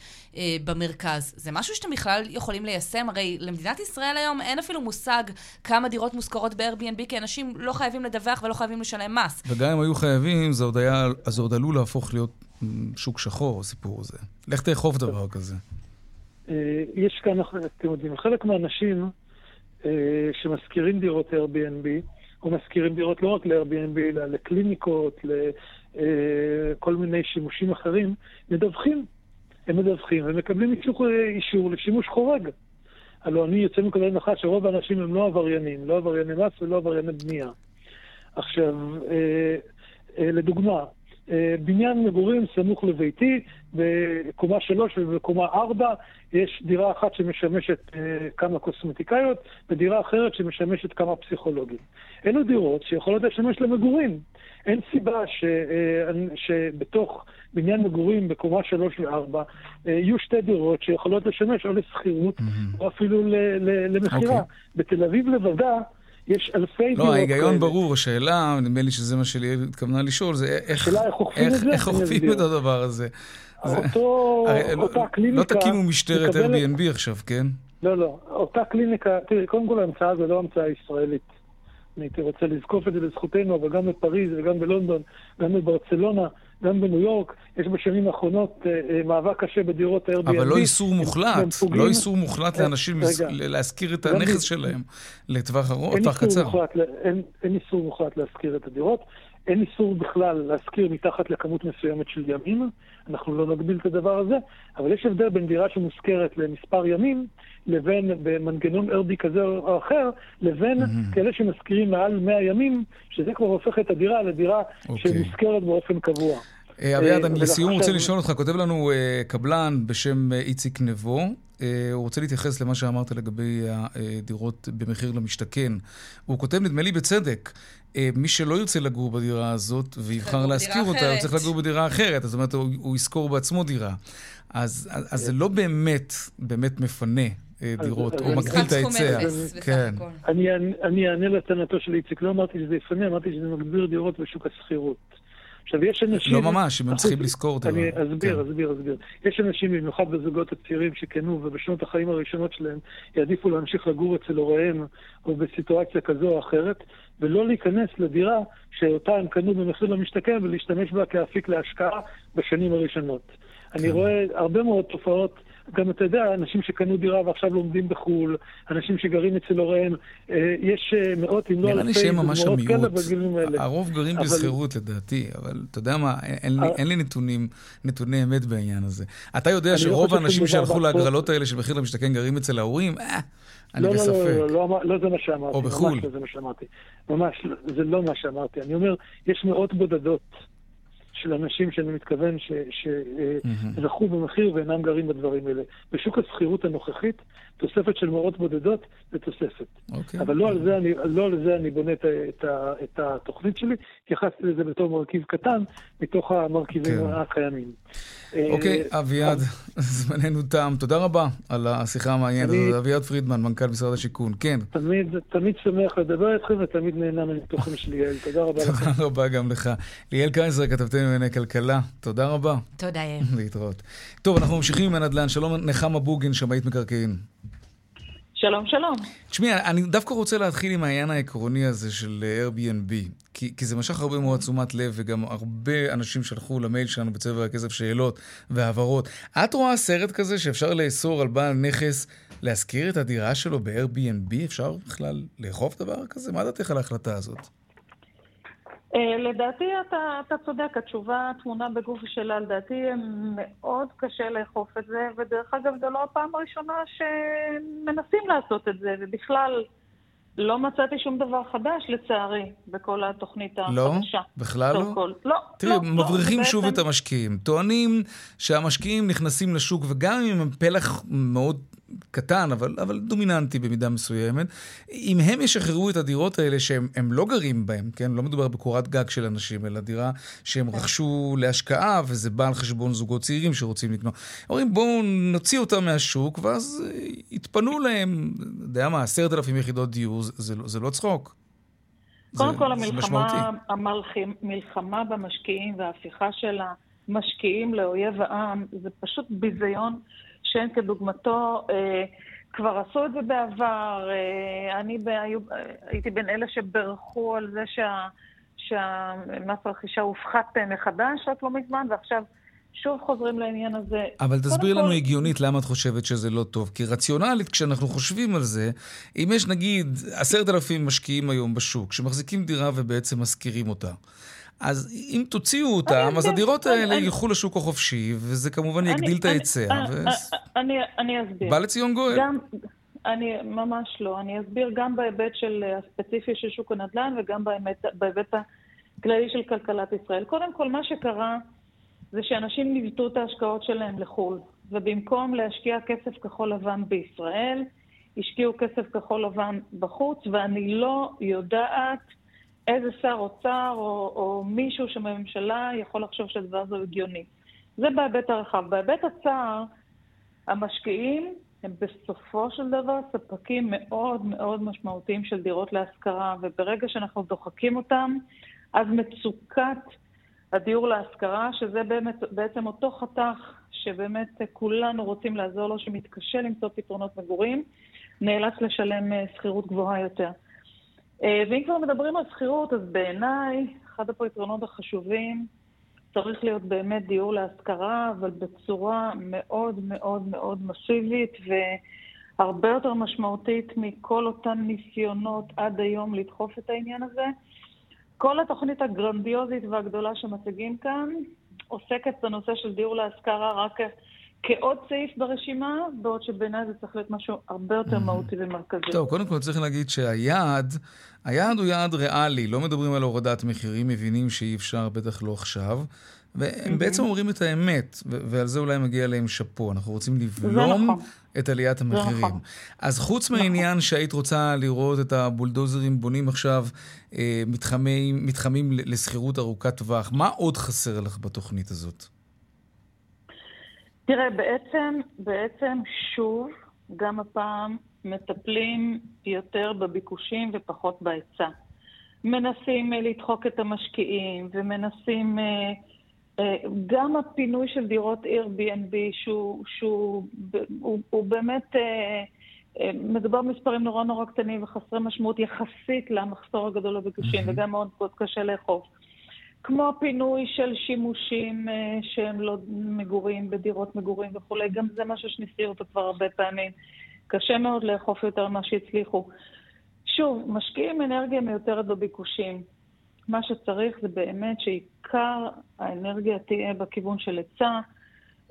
במרכז. זה משהו שאתם בכלל יכולים ליישם? הרי למדינת ישראל היום אין אפילו מושג כמה דירות מושכרות ב-Airbnb, כי אנשים לא חייבים לדווח ולא חייבים לשלם מס. וגם אם היו חייבים, זה עוד, היה, זה עוד עלול להפוך להיות שוק שחור, הסיפור הזה. לך תאכוף דבר כזה. אה, יש כאן, אתם יודעים, חלק מהאנשים אה, שמשכירים דירות Airbnb, או משכירים דירות לא רק ל-Airbnb, אלא לקליניקות, לכל אה, מיני שימושים אחרים, מדווחים. הם מדווחים ומקבלים אישור, אישור לשימוש חורג. הלוא אני יוצא מנקודת הנחה שרוב האנשים הם לא עבריינים, לא עברייני מס ולא עברייני בנייה. עכשיו, לדוגמה, בניין מגורים סמוך לביתי, בקומה שלוש ובקומה ארבע יש דירה אחת שמשמשת אה, כמה קוסמטיקאיות, ודירה אחרת שמשמשת כמה פסיכולוגים. אלו דירות שיכולות לשמש למגורים. אין סיבה ש, אה, שבתוך בניין מגורים בקומה שלוש וארבע יהיו שתי דירות שיכולות לשמש או לשכירות mm-hmm. או אפילו למכירה. Okay. אוקיי. בתל אביב לבדה יש אלפי דירות לא, ההיגיון ברור, השאלה, נדמה לי שזה מה שלי התכוונה לשאול, זה איך, איך אוכפים את הדבר הזה. אותו, לא- אותה קליניקה... לא תקימו משטרת Airbnb עכשיו, כן? לא, לא. אותה קליניקה, תראי, קודם כל ההמצאה זו לא המצאה ישראלית. אני הייתי רוצה לזקוף את זה לזכותנו, אבל גם בפריז וגם בלונדון, גם בברצלונה, גם בניו יורק, יש בשנים האחרונות אה, אה, מאבק קשה בדירות ה-Airbnb. אבל לא איסור מוחלט, לא איסור מוחלט אה, לאנשים להשכיר את הנכס שלהם לטווח קצר. אין איסור מוחלט להשכיר את הדירות. אין איסור בכלל להשכיר מתחת לכמות מסוימת של ימים, אנחנו לא נגביל את הדבר הזה, אבל יש הבדל בין דירה שמושכרת למספר ימים, לבין במנגנון ארבי כזה או אחר, לבין mm-hmm. כאלה שמשכירים מעל 100 ימים, שזה כבר הופך את הדירה לדירה okay. אוקיי. שמושכרת באופן קבוע. אה, אביעד, אני לסיום רוצה לשאול אותך, כותב לנו אה, קבלן בשם אה, איציק נבו, הוא רוצה להתייחס למה שאמרת לגבי הדירות במחיר למשתכן. הוא כותב, נדמה לי בצדק, מי שלא ירצה לגור בדירה הזאת ויבחר להשכיר אותה, הוא צריך לגור בדירה אחרת. זאת אומרת, הוא, הוא ישכור בעצמו דירה. אז, אז זה לא באמת, באמת מפנה דירות, או מגדיל את ההיצע. כן. אני אענה לטענתו של איציק, לא אמרתי שזה יפנה, אמרתי שזה מגביר דירות בשוק השכירות. עכשיו, יש אנשים... לא ממש, אם הם צריכים לשכור דירה. אני אסביר, כן. אסביר, אסביר. יש אנשים, במיוחד בזוגות הצעירים שקנו ובשנות החיים הראשונות שלהם יעדיפו להמשיך לגור אצל הוריהם או בסיטואציה כזו או אחרת, ולא להיכנס לדירה שאותה הם קנו במחיר למשתכן ולהשתמש בה כאפיק להשקעה בשנים הראשונות. כן. אני רואה הרבה מאוד תופעות גם אתה יודע, אנשים שקנו דירה ועכשיו לומדים בחו"ל, אנשים שגרים אצל הוריהם, אה, יש אה, מאות אם לא אלפי דוגמאות כאלה בגילים האלה. הרוב גרים אבל... בשכירות לדעתי, אבל אתה יודע מה, אין, לי, אה- אין לי נתונים, נתוני אמת בעניין הזה. אתה יודע לא שרוב האנשים שהלכו להגרלות האלה של מחיר למשתכן גרים אצל ההורים? אני לא, בספק. לא, לא, לא, לא זה מה שאמרתי. או בחו"ל. ממש לא זה מה שאמרתי. ממש, זה לא מה שאמרתי. אני אומר, יש מאות בודדות. של אנשים שאני מתכוון שזכו במחיר ואינם גרים בדברים האלה. בשוק השכירות הנוכחית, תוספת של מאות בודדות זה תוספת. Okay. אוקיי. אבל לא על, זה אני, לא על זה אני בונה את, את, את התוכנית שלי, התייחסתי לזה בתור מרכיב קטן מתוך המרכיבים okay. כן. הקיימים. אוקיי, okay, אביעד, זמננו תם. תודה רבה על השיחה המעניינת הזאת. אביעד פרידמן, מנכ"ל משרד השיכון. כן. תמיד, תמיד שמח לדבר איתכם ותמיד נהנה מהתוכן של ליאל. תודה רבה לך. תודה רבה גם לך. ליאל קייזר, כתבתנו לענייני כלכלה. תודה רבה. תודה, יאיר. להתראות. טוב, אנחנו ממשיכים עם הנדל"ן. שלום, נחמה בוגין, שמאית מקרקעין. שלום, שלום. תשמעי, אני דווקא רוצה להתחיל עם העניין העקרוני הזה של Airbnb, כי, כי זה משך הרבה מאוד תשומת לב, וגם הרבה אנשים שלחו למייל שלנו בצבע הכסף שאלות והבהרות. את רואה סרט כזה שאפשר לאסור על בעל נכס להשכיר את הדירה שלו ב-Airbnb? אפשר בכלל לאכוף דבר כזה? מה דעתך על ההחלטה הזאת? אה, לדעתי אתה, אתה צודק, התשובה טמונה בגוף שלה, לדעתי מאוד קשה לאכוף את זה, ודרך אגב זו לא הפעם הראשונה שמנסים לעשות את זה, ובכלל לא מצאתי שום דבר חדש לצערי בכל התוכנית לא? החדשה. לא? בכלל לא? לא? לא. תראי, לא, מבריחים לא, שוב בעצם... את המשקיעים. טוענים שהמשקיעים נכנסים לשוק, וגם אם הם פלח מאוד קטן, אבל, אבל דומיננטי במידה מסוימת. אם הם ישחררו את הדירות האלה שהם לא גרים בהן, כן? לא מדובר בקורת גג של אנשים, אלא דירה שהם כן. רכשו להשקעה, וזה בא על חשבון זוגות צעירים שרוצים לקנות. אומרים, בואו נוציא אותם מהשוק, ואז אה, יתפנו להם, יודע מה, עשרת אלפים יחידות דיור, זה, זה, זה לא צחוק. קודם כל, המלחמה, המלחמה במשקיעים וההפיכה של המשקיעים לאויב העם, זה פשוט ביזיון. שאין כדוגמתו. אה, כבר עשו את זה בעבר, אה, אני היו, הייתי בין אלה שברכו על זה שה, שהמס רכישה הופחת מחדש רק לא מזמן, ועכשיו שוב חוזרים לעניין הזה. אבל תסביר לנו כל... הגיונית למה את חושבת שזה לא טוב. כי רציונלית, כשאנחנו חושבים על זה, אם יש נגיד עשרת אלפים משקיעים היום בשוק, שמחזיקים דירה ובעצם משכירים אותה, אז אם תוציאו אותם, אז הדירות האלה ילכו לשוק החופשי, וזה כמובן יגדיל את ההיצע. אני אסביר. בא לציון גואל. אני ממש לא. אני אסביר גם בהיבט של הספציפי של שוק הנדל"ן וגם בהיבט הכללי של כלכלת ישראל. קודם כל, מה שקרה זה שאנשים ניווטו את ההשקעות שלהם לחו"ל, ובמקום להשקיע כסף כחול לבן בישראל, השקיעו כסף כחול לבן בחוץ, ואני לא יודעת איזה שר אוצר או, או מישהו שמהממשלה יכול לחשוב שהדבר הזה הגיוני. זה בהיבט הרחב. בהיבט הצער, המשקיעים הם בסופו של דבר ספקים מאוד מאוד משמעותיים של דירות להשכרה, וברגע שאנחנו דוחקים אותם, אז מצוקת הדיור להשכרה, שזה באמת, בעצם אותו חתך שבאמת כולנו רוצים לעזור לו, שמתקשה למצוא פתרונות מגורים, נאלץ לשלם אה, שכירות גבוהה יותר. אה, ואם כבר מדברים על שכירות, אז בעיניי, אחד הפתרונות החשובים צריך להיות באמת דיור להשכרה, אבל בצורה מאוד מאוד מאוד מסיבית והרבה יותר משמעותית מכל אותם ניסיונות עד היום לדחוף את העניין הזה. כל התוכנית הגרנדיוזית והגדולה שמציגים כאן עוסקת בנושא של דיור להשכרה רק כעוד סעיף ברשימה, בעוד שבעיניי זה צריך להיות משהו הרבה יותר מהותי ומרכזי. טוב, קודם כל צריך להגיד שהיעד, היעד הוא יעד ריאלי, לא מדברים על הורדת מחירים, מבינים שאי אפשר, בטח לא עכשיו. והם בעצם אומרים את האמת, ועל זה אולי מגיע להם שאפו. אנחנו רוצים לבלום נכון. את עליית המחירים. נכון. אז חוץ נכון. מהעניין שהיית רוצה לראות את הבולדוזרים בונים עכשיו אה, מתחמים, מתחמים לשכירות ארוכת טווח, מה עוד חסר לך בתוכנית הזאת? תראה, בעצם, בעצם שוב, גם הפעם מטפלים יותר בביקושים ופחות בהיצע. מנסים לדחוק את המשקיעים ומנסים... גם הפינוי של דירות Airbnb, שהוא, שהוא הוא, הוא באמת, מדובר במספרים נורא נורא קטנים וחסרי משמעות יחסית למחסור הגדול בביקושים, mm-hmm. וגם מאוד מאוד קשה לאכוף. כמו פינוי של שימושים אה, שהם לא מגורים בדירות מגורים וכולי, גם זה משהו שניסי אותו כבר הרבה פעמים. קשה מאוד לאכוף יותר ממה שהצליחו. שוב, משקיעים אנרגיה מיותרת בביקושים. מה שצריך זה באמת שעיקר האנרגיה תהיה בכיוון של היצע.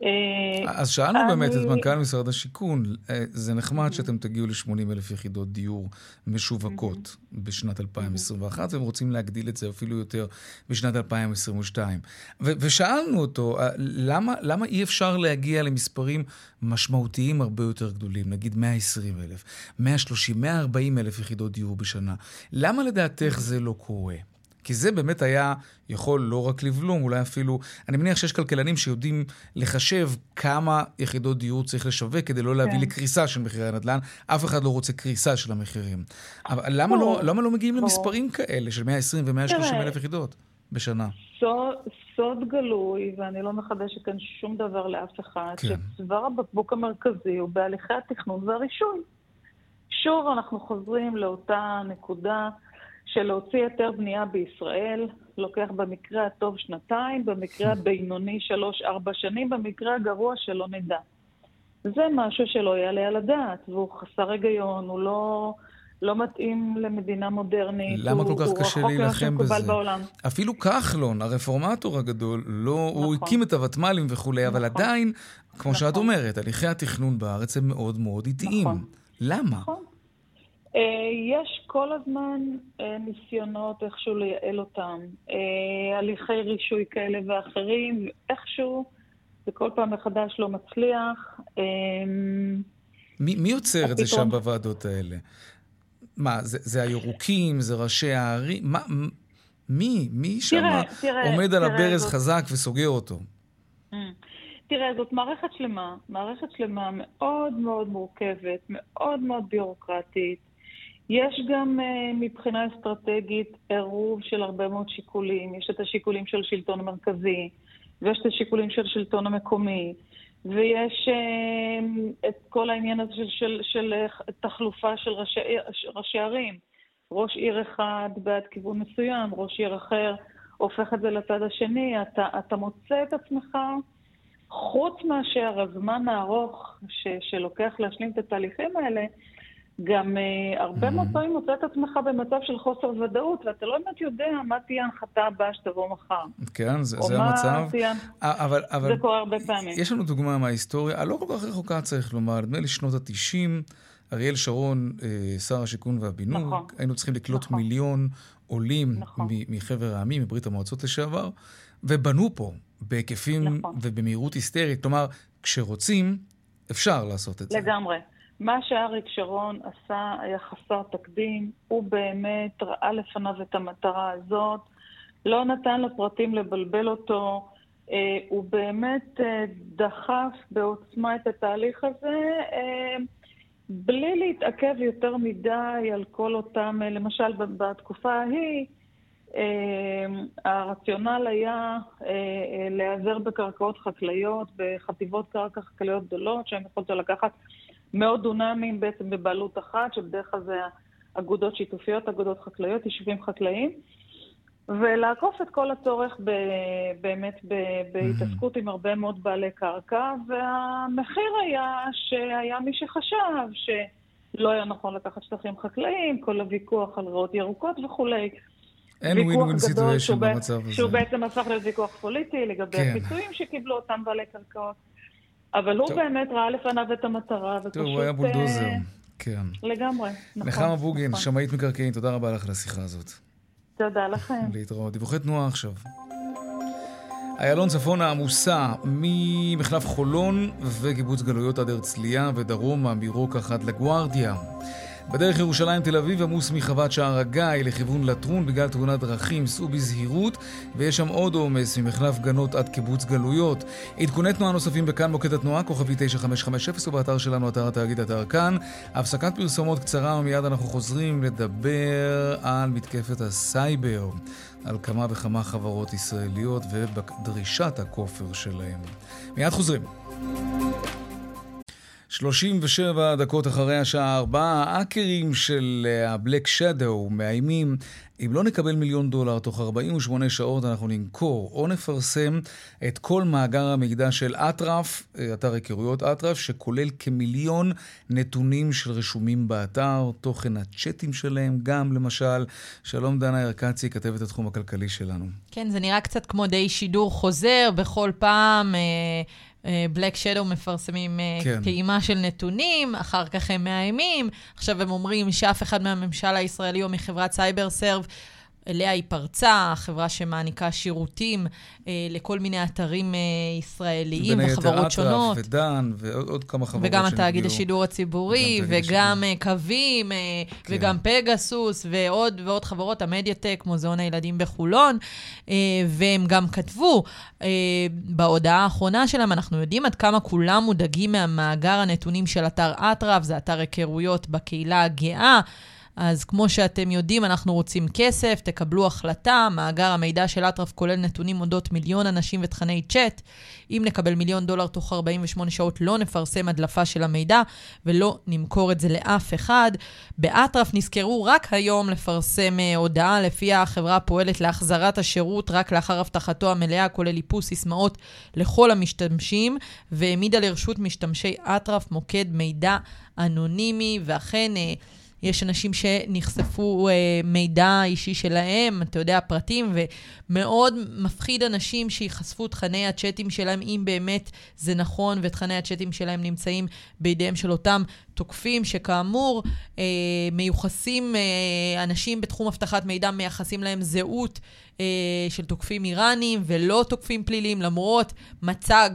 אה, אז שאלנו אני... באמת את מנכ"ל משרד השיכון, אה, זה נחמד. שאתם תגיעו ל-80 אלף יחידות דיור משווקות. בשנת 2021, mm-hmm. והם רוצים להגדיל את זה אפילו יותר בשנת 2022. ו- ושאלנו אותו, אה, למה, למה אי אפשר להגיע למספרים משמעותיים הרבה יותר גדולים, נגיד 120 אלף, 130, 140 אלף יחידות דיור בשנה? למה לדעתך זה לא קורה? כי זה באמת היה יכול לא רק לבלום, אולי אפילו... אני מניח שיש כלכלנים שיודעים לחשב כמה יחידות דיור צריך לשווק כדי לא להביא כן. לקריסה של מחירי הנדל"ן. אף אחד לא רוצה קריסה של המחירים. אבל למה לא, למה לא מגיעים למספרים כאלה של 120 ו-130 אלף יחידות בשנה? סוד, סוד גלוי, ואני לא מחדשת כאן שום דבר לאף אחד, כן. שצוואר הבקבוק המרכזי הוא בהליכי התכנון והרישוי. שוב אנחנו חוזרים לאותה נקודה. של להוציא היתר בנייה בישראל לוקח במקרה הטוב שנתיים, במקרה הבינוני שלוש-ארבע שנים, במקרה הגרוע שלא נדע. זה משהו שלא יעלה על הדעת, והוא חסר היגיון, הוא לא, לא מתאים למדינה מודרנית. למה הוא, כל כך קשה להילחם בזה? בעולם. אפילו כחלון, הרפורמטור הגדול, לא, נכון. הוא הקים את הוותמ"לים וכולי, נכון. אבל עדיין, כמו נכון. שאת אומרת, הליכי התכנון בארץ הם מאוד מאוד איטיים. נכון. למה? נכון. אה, יש כל הזמן אה, ניסיונות איכשהו לייעל אותם. אה, הליכי רישוי כאלה ואחרים, איכשהו זה כל פעם מחדש לא מצליח. מי, מי יוצר את זה שם בוועדות האלה? מה, זה, זה הירוקים? זה ראשי הערים? מה, מי? מי שם עומד תראה, על הברז זאת... חזק וסוגר אותו? תראה, זאת מערכת שלמה, מערכת שלמה מאוד מאוד מורכבת, מאוד מאוד ביורוקרטית. יש גם uh, מבחינה אסטרטגית עירוב של הרבה מאוד שיקולים. יש את השיקולים של השלטון המרכזי, ויש את השיקולים של השלטון המקומי, ויש uh, את כל העניין הזה של, של, של uh, תחלופה של ראשי, ראשי ערים. ראש עיר אחד בעד כיוון מסוים, ראש עיר אחר הופך את זה לצד השני. אתה, אתה מוצא את עצמך, חוץ מאשר הזמן הארוך ש, שלוקח להשלים את התהליכים האלה, גם uh, הרבה mm-hmm. מאוד פעמים מוצא את עצמך במצב של חוסר ודאות, ואתה לא באמת יודע מה תהיה ההנחתה הבאה שתבוא מחר. כן, זה, זה המצב. תהיה... אבל, אבל... זה קורה הרבה פעמים. יש לנו דוגמה מההיסטוריה, הלא כל כך רחוקה צריך לומר, נדמה לי שנות ה-90, אריאל שרון, אה, שר השיכון והבינוי, נכון, היינו צריכים לקלוט נכון. מיליון עולים נכון. מחבר העמים, מברית המועצות לשעבר, ובנו פה בהיקפים נכון. ובמהירות היסטרית. כלומר, כשרוצים, אפשר לעשות את זה. לגמרי. מה שאריק שרון עשה היה חסר תקדים, הוא באמת ראה לפניו את המטרה הזאת, לא נתן לפרטים לבלבל אותו, אה, הוא באמת אה, דחף בעוצמה את התהליך הזה, אה, בלי להתעכב יותר מדי על כל אותם, למשל בתקופה ההיא, הרציונל היה להיעזר בקרקעות חקלאיות, בחטיבות קרקע חקלאיות גדולות, שהן יכולות לקחת מאות דונמים בעצם בבעלות אחת, שבדרך כלל זה אגודות שיתופיות, אגודות חקלאיות, יישובים חקלאיים, ולעקוף את כל הצורך ב, באמת ב, בהתעסקות עם הרבה מאוד בעלי קרקע, והמחיר היה שהיה מי שחשב שלא היה נכון לקחת שטחים חקלאיים, כל הוויכוח על ריאות ירוקות וכולי. אין win win situation במצב הזה. שהוא בעצם הפך להיות ויכוח פוליטי לגבי כן. הפיצויים שקיבלו אותם בעלי קרקעות. אבל הוא. באמת ראה לפניו את המטרה, ופשוט... טוב, הוא היה בולדוזר, uh, כן. לגמרי, נכון. נחמה בוגין, נכון. שמאית מקרקעין, תודה רבה לך על השיחה הזאת. תודה לכם. להתראות. דיווחי תנועה עכשיו. איילון צפונה עמוסה ממחלף חולון וקיבוץ גלויות עד הרצליה ודרומה מרוקח עד לגוארדיה. בדרך ירושלים תל אביב עמוס מחוות שער הגיא לכיוון לטרון בגלל תאונת דרכים, סעו בזהירות, ויש שם עוד עומס ממחלף גנות עד קיבוץ גלויות. עדכוני תנועה נוספים בכאן מוקד התנועה, כוכבי 9550 ובאתר שלנו, אתר התאגיד, אתר כאן. הפסקת פרסומות קצרה ומיד אנחנו חוזרים לדבר על מתקפת הסייבר, על כמה וכמה חברות ישראליות ובדרישת הכופר שלהם. מיד חוזרים. 37 דקות אחרי השעה 4, האקרים של ה-Black Shadow מאיימים, אם לא נקבל מיליון דולר תוך 48 שעות, אנחנו ננקור או נפרסם את כל מאגר המידע של אטרף, אתר היכרויות אטרף, שכולל כמיליון נתונים של רשומים באתר, תוכן הצ'אטים שלהם גם, למשל. שלום דנה ירקצי, כתבת התחום הכלכלי שלנו. כן, זה נראה קצת כמו די שידור חוזר, בכל פעם... אה... בלק שדו מפרסמים אה, כן. פעימה של נתונים, אחר כך הם מאיימים, עכשיו הם אומרים שאף אחד מהממשל הישראלי או מחברת סייבר סרב אליה היא פרצה, חברה שמעניקה שירותים אה, לכל מיני אתרים אה, ישראליים וחברות שונות. בין היתר אטרף ודן ועוד כמה חברות וגם התאגיד השידור הציבורי, וגם אה, קווים, אה, כן. וגם פגסוס, ועוד ועוד חברות, המדיאטק, מוזיאון הילדים בחולון, אה, והם גם כתבו אה, בהודעה האחרונה שלהם, אנחנו יודעים עד כמה כולם מודאגים מהמאגר הנתונים של אתר אטרף, זה אתר היכרויות בקהילה הגאה. אז כמו שאתם יודעים, אנחנו רוצים כסף, תקבלו החלטה. מאגר המידע של אטרף כולל נתונים אודות מיליון אנשים ותכני צ'אט. אם נקבל מיליון דולר תוך 48 שעות, לא נפרסם הדלפה של המידע ולא נמכור את זה לאף אחד. באטרף נזכרו רק היום לפרסם uh, הודעה לפיה החברה פועלת להחזרת השירות רק לאחר הבטחתו המלאה, כולל איפוס סיסמאות לכל המשתמשים, והעמידה לרשות משתמשי אטרף מוקד מידע אנונימי, ואכן... יש אנשים שנחשפו אה, מידע אישי שלהם, אתה יודע, פרטים, ומאוד מפחיד אנשים שיחשפו תכני הצ'אטים שלהם, אם באמת זה נכון, ותכני הצ'אטים שלהם נמצאים בידיהם של אותם תוקפים, שכאמור, אה, מיוחסים, אה, אנשים בתחום אבטחת מידע מייחסים להם זהות אה, של תוקפים איראנים ולא תוקפים פליליים, למרות מצג.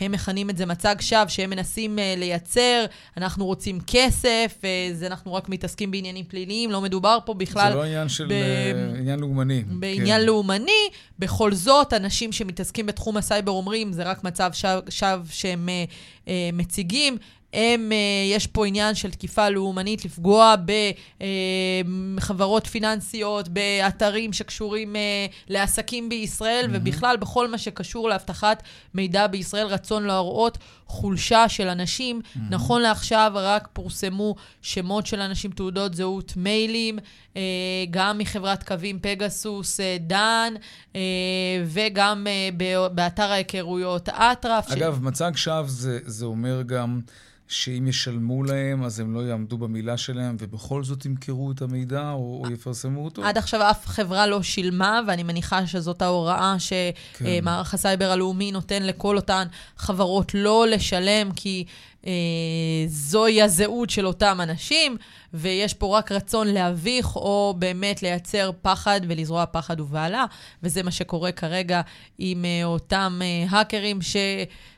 הם מכנים את זה מצג שווא שהם מנסים uh, לייצר, אנחנו רוצים כסף, uh, אנחנו רק מתעסקים בעניינים פליליים, לא מדובר פה בכלל... זה לא עניין של... ב... uh, עניין לאומני. בעניין כן. לאומני. בכל זאת, אנשים שמתעסקים בתחום הסייבר אומרים, זה רק מצב שווא שהם uh, uh, מציגים. הם, uh, יש פה עניין של תקיפה לאומנית, לפגוע בחברות uh, פיננסיות, באתרים שקשורים uh, לעסקים בישראל, mm-hmm. ובכלל בכל מה שקשור לאבטחת מידע בישראל, רצון להראות חולשה של אנשים. Mm-hmm. נכון לעכשיו רק פורסמו שמות של אנשים, תעודות זהות, מיילים, uh, גם מחברת קווים פגסוס, uh, דן, uh, וגם uh, באתר ההיכרויות אטרף. אגב, ש... מצג שווא זה, זה אומר גם... שאם ישלמו להם, אז הם לא יעמדו במילה שלהם, ובכל זאת ימכרו את המידע או, או יפרסמו אותו? עד עכשיו אף חברה לא שילמה, ואני מניחה שזאת ההוראה שמערך כן. הסייבר הלאומי נותן לכל אותן חברות לא לשלם, כי אה, זוהי הזהות של אותם אנשים, ויש פה רק רצון להביך, או באמת לייצר פחד ולזרוע פחד ובהלה, וזה מה שקורה כרגע עם אה, אותם אה, האקרים ש...